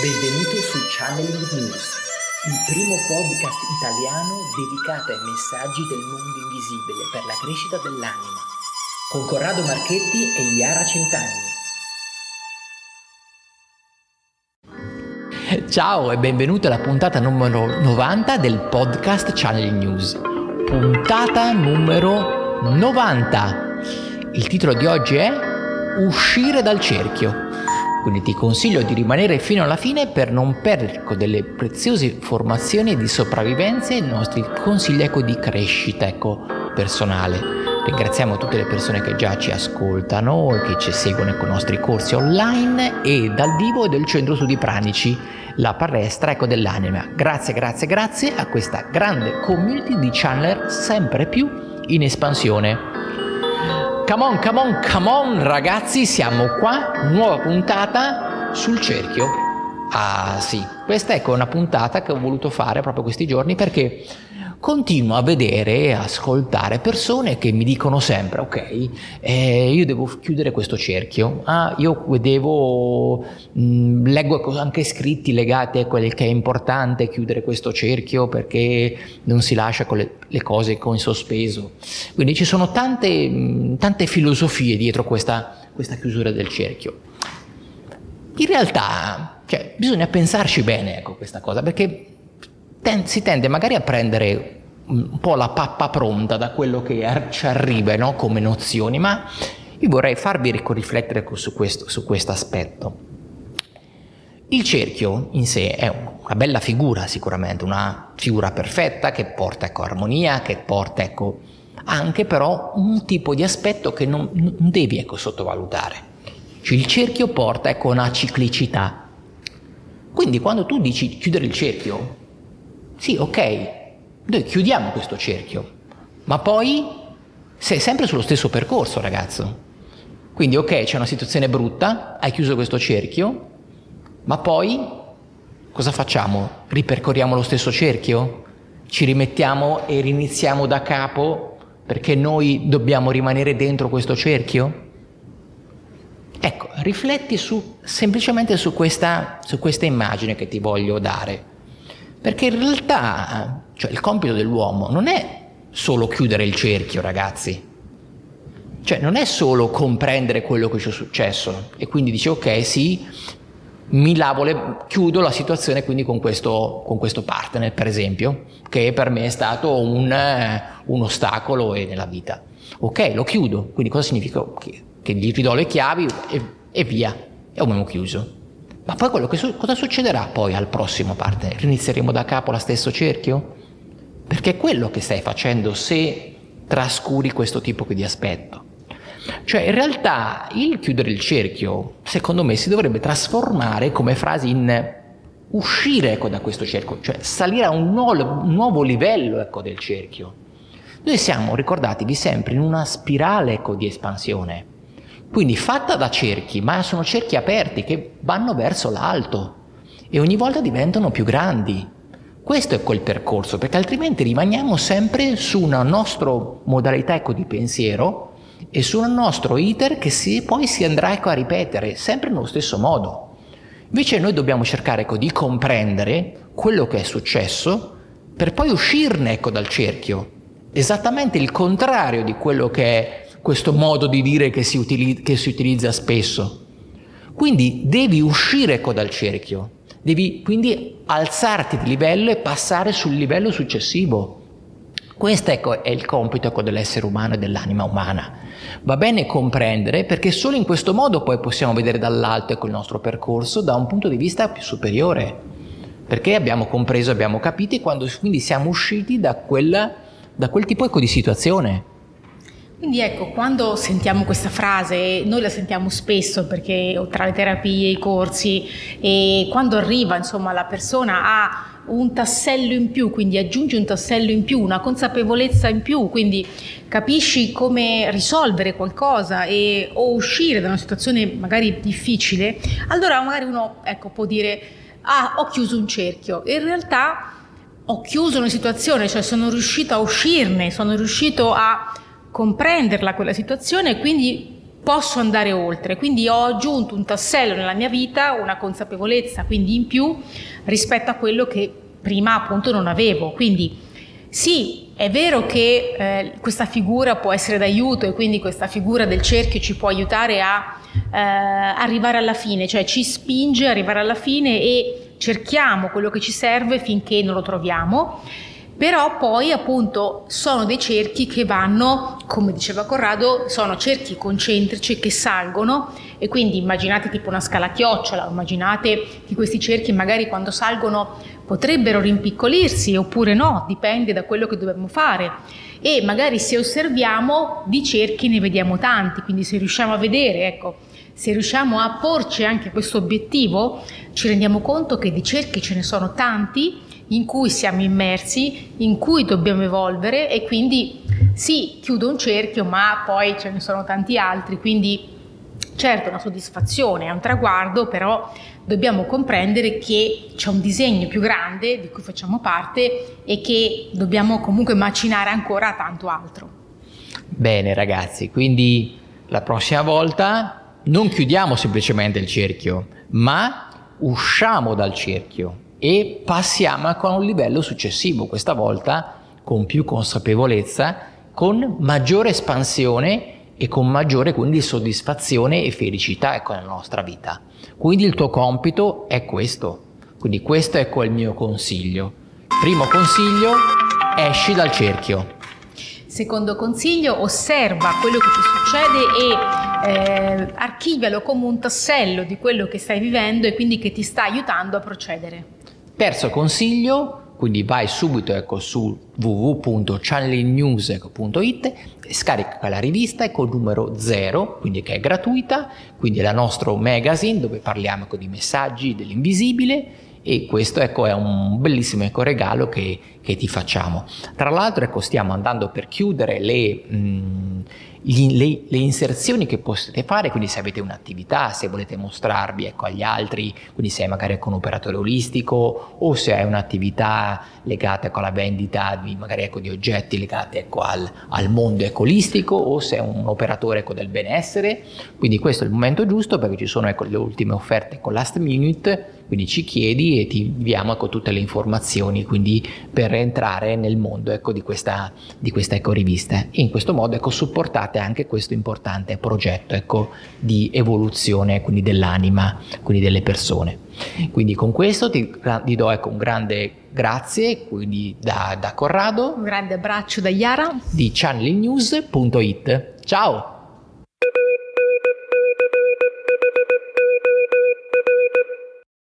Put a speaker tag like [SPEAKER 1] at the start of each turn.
[SPEAKER 1] Benvenuto su Channeling News, il primo podcast italiano dedicato ai messaggi del mondo invisibile per la crescita dell'anima, con Corrado Marchetti e Iara Centanni.
[SPEAKER 2] Ciao e benvenuto alla puntata numero 90 del podcast Channeling News. Puntata numero 90. Il titolo di oggi è Uscire dal cerchio. Quindi ti consiglio di rimanere fino alla fine per non perdere ecco, delle preziose informazioni di sopravvivenza e i nostri consigli ecco, di crescita ecco, personale. Ringraziamo tutte le persone che già ci ascoltano e che ci seguono con i nostri corsi online e dal vivo del Centro Studi Pranici, la palestra ecco, dell'anima. Grazie, grazie, grazie a questa grande community di channeler sempre più in espansione. Come on, come on, come on ragazzi, siamo qua, nuova puntata sul cerchio. Ah sì, questa ecco una puntata che ho voluto fare proprio questi giorni perché continuo a vedere e ascoltare persone che mi dicono sempre, ok, eh, io devo chiudere questo cerchio, ah, io devo, mh, mm, leggo anche scritti legati a quel che è importante chiudere questo cerchio perché non si lascia con le, le cose con sospeso. Quindi ci sono tante, mh, mm, tante filosofie dietro questa, questa chiusura del cerchio. In realtà, cioè, bisogna pensarci bene, ecco, questa cosa, perché ten- si tende magari a prendere un po' la pappa pronta da quello che ci arriva no? come nozioni, ma io vorrei farvi riflettere su questo, su questo aspetto. Il cerchio in sé è una bella figura sicuramente, una figura perfetta che porta ecco, armonia, che porta ecco, anche però un tipo di aspetto che non, non devi ecco, sottovalutare. Cioè, il cerchio porta ecco, una ciclicità. Quindi quando tu dici chiudere il cerchio, sì, ok, noi chiudiamo questo cerchio, ma poi sei sempre sullo stesso percorso, ragazzo. Quindi, ok, c'è una situazione brutta, hai chiuso questo cerchio, ma poi cosa facciamo? Ripercorriamo lo stesso cerchio? Ci rimettiamo e riniziamo da capo perché noi dobbiamo rimanere dentro questo cerchio? Ecco, rifletti su, semplicemente su questa, su questa immagine che ti voglio dare. Perché in realtà cioè, il compito dell'uomo non è solo chiudere il cerchio, ragazzi. Cioè, non è solo comprendere quello che ci è successo e quindi dice ok, sì, mi lavo le, chiudo la situazione quindi con questo, con questo, partner, per esempio, che per me è stato un, un ostacolo nella vita. Ok, lo chiudo, quindi cosa significa? Che, che gli ridò le chiavi e, e via, e abbiamo chiuso. Ma poi quello che su- cosa succederà poi al prossimo partner? Rinizieremo da capo lo stesso cerchio? Perché è quello che stai facendo se trascuri questo tipo di aspetto. Cioè, in realtà il chiudere il cerchio, secondo me, si dovrebbe trasformare come frase in uscire ecco, da questo cerchio, cioè salire a un nuovo, un nuovo livello ecco, del cerchio. Noi siamo, ricordatevi sempre, in una spirale ecco, di espansione quindi fatta da cerchi, ma sono cerchi aperti che vanno verso l'alto e ogni volta diventano più grandi. Questo è quel percorso, perché altrimenti rimaniamo sempre su una nostra modalità ecco, di pensiero e su un nostro iter che si, poi si andrà ecco, a ripetere sempre nello stesso modo. Invece noi dobbiamo cercare ecco, di comprendere quello che è successo per poi uscirne ecco, dal cerchio, esattamente il contrario di quello che è questo modo di dire che si, utilizza, che si utilizza spesso. Quindi devi uscire ecco, dal cerchio, devi quindi alzarti di livello e passare sul livello successivo. Questo ecco, è il compito ecco, dell'essere umano e dell'anima umana. Va bene comprendere perché solo in questo modo poi possiamo vedere dall'alto ecco, il nostro percorso da un punto di vista più superiore. Perché abbiamo compreso, abbiamo capito e quando quindi siamo usciti da, quella, da quel tipo ecco, di situazione.
[SPEAKER 3] Quindi ecco, quando sentiamo questa frase, noi la sentiamo spesso perché tra le terapie, i corsi, e quando arriva insomma la persona a un tassello in più, quindi aggiungi un tassello in più, una consapevolezza in più, quindi capisci come risolvere qualcosa e, o uscire da una situazione magari difficile, allora magari uno ecco, può dire ah ho chiuso un cerchio, in realtà ho chiuso una situazione, cioè sono riuscito a uscirne, sono riuscito a comprenderla quella situazione e quindi posso andare oltre. Quindi ho aggiunto un tassello nella mia vita, una consapevolezza quindi in più rispetto a quello che prima appunto non avevo. Quindi sì, è vero che eh, questa figura può essere d'aiuto e quindi questa figura del cerchio ci può aiutare a eh, arrivare alla fine, cioè ci spinge ad arrivare alla fine e cerchiamo quello che ci serve finché non lo troviamo però poi appunto sono dei cerchi che vanno, come diceva Corrado, sono cerchi concentrici che salgono e quindi immaginate tipo una scala chiocciola, immaginate che questi cerchi magari quando salgono potrebbero rimpiccolirsi oppure no, dipende da quello che dobbiamo fare. E magari se osserviamo di cerchi ne vediamo tanti, quindi se riusciamo a vedere, ecco, se riusciamo a porci anche questo obiettivo, ci rendiamo conto che di cerchi ce ne sono tanti in cui siamo immersi, in cui dobbiamo evolvere e quindi sì, chiudo un cerchio, ma poi ce ne sono tanti altri, quindi certo una soddisfazione, è un traguardo, però dobbiamo comprendere che c'è un disegno più grande di cui facciamo parte e che dobbiamo comunque macinare ancora tanto altro.
[SPEAKER 2] Bene ragazzi, quindi la prossima volta non chiudiamo semplicemente il cerchio, ma usciamo dal cerchio e passiamo a un livello successivo, questa volta con più consapevolezza, con maggiore espansione e con maggiore quindi soddisfazione e felicità ecco, nella nostra vita. Quindi il tuo compito è questo. Quindi questo ecco il mio consiglio. Primo consiglio, esci dal cerchio.
[SPEAKER 3] Secondo consiglio, osserva quello che ti succede e eh, archivialo come un tassello di quello che stai vivendo e quindi che ti sta aiutando a procedere.
[SPEAKER 2] Terzo consiglio, quindi vai subito ecco, su www.channelnews.it scarica la rivista ecco il numero 0, quindi che è gratuita, quindi è il nostro magazine dove parliamo ecco, di messaggi dell'invisibile e questo ecco, è un bellissimo ecco, regalo che, che, ti facciamo. Tra l'altro ecco, stiamo andando per chiudere le... Mh, gli, le, le, inserzioni che potete fare, quindi se avete un'attività, se volete mostrarvi ecco, agli altri, quindi se magari con un operatore olistico o se hai un'attività legata ecco, alla vendita di, magari, ecco, di oggetti legati ecco, al, al, mondo ecolistico o se è un operatore ecco, del benessere, quindi questo è il momento giusto perché ci sono ecco, le ultime offerte con last minute quindi ci chiedi e ti inviamo ecco, tutte le informazioni quindi, per entrare nel mondo ecco, di questa, di questa ecco, rivista. E in questo modo ecco, supportate anche questo importante progetto ecco, di evoluzione quindi, dell'anima, quindi delle persone. Quindi con questo ti, ti do ecco, un grande grazie quindi da, da Corrado.
[SPEAKER 3] Un grande abbraccio da Yara.
[SPEAKER 2] Di channelnews.it. Ciao!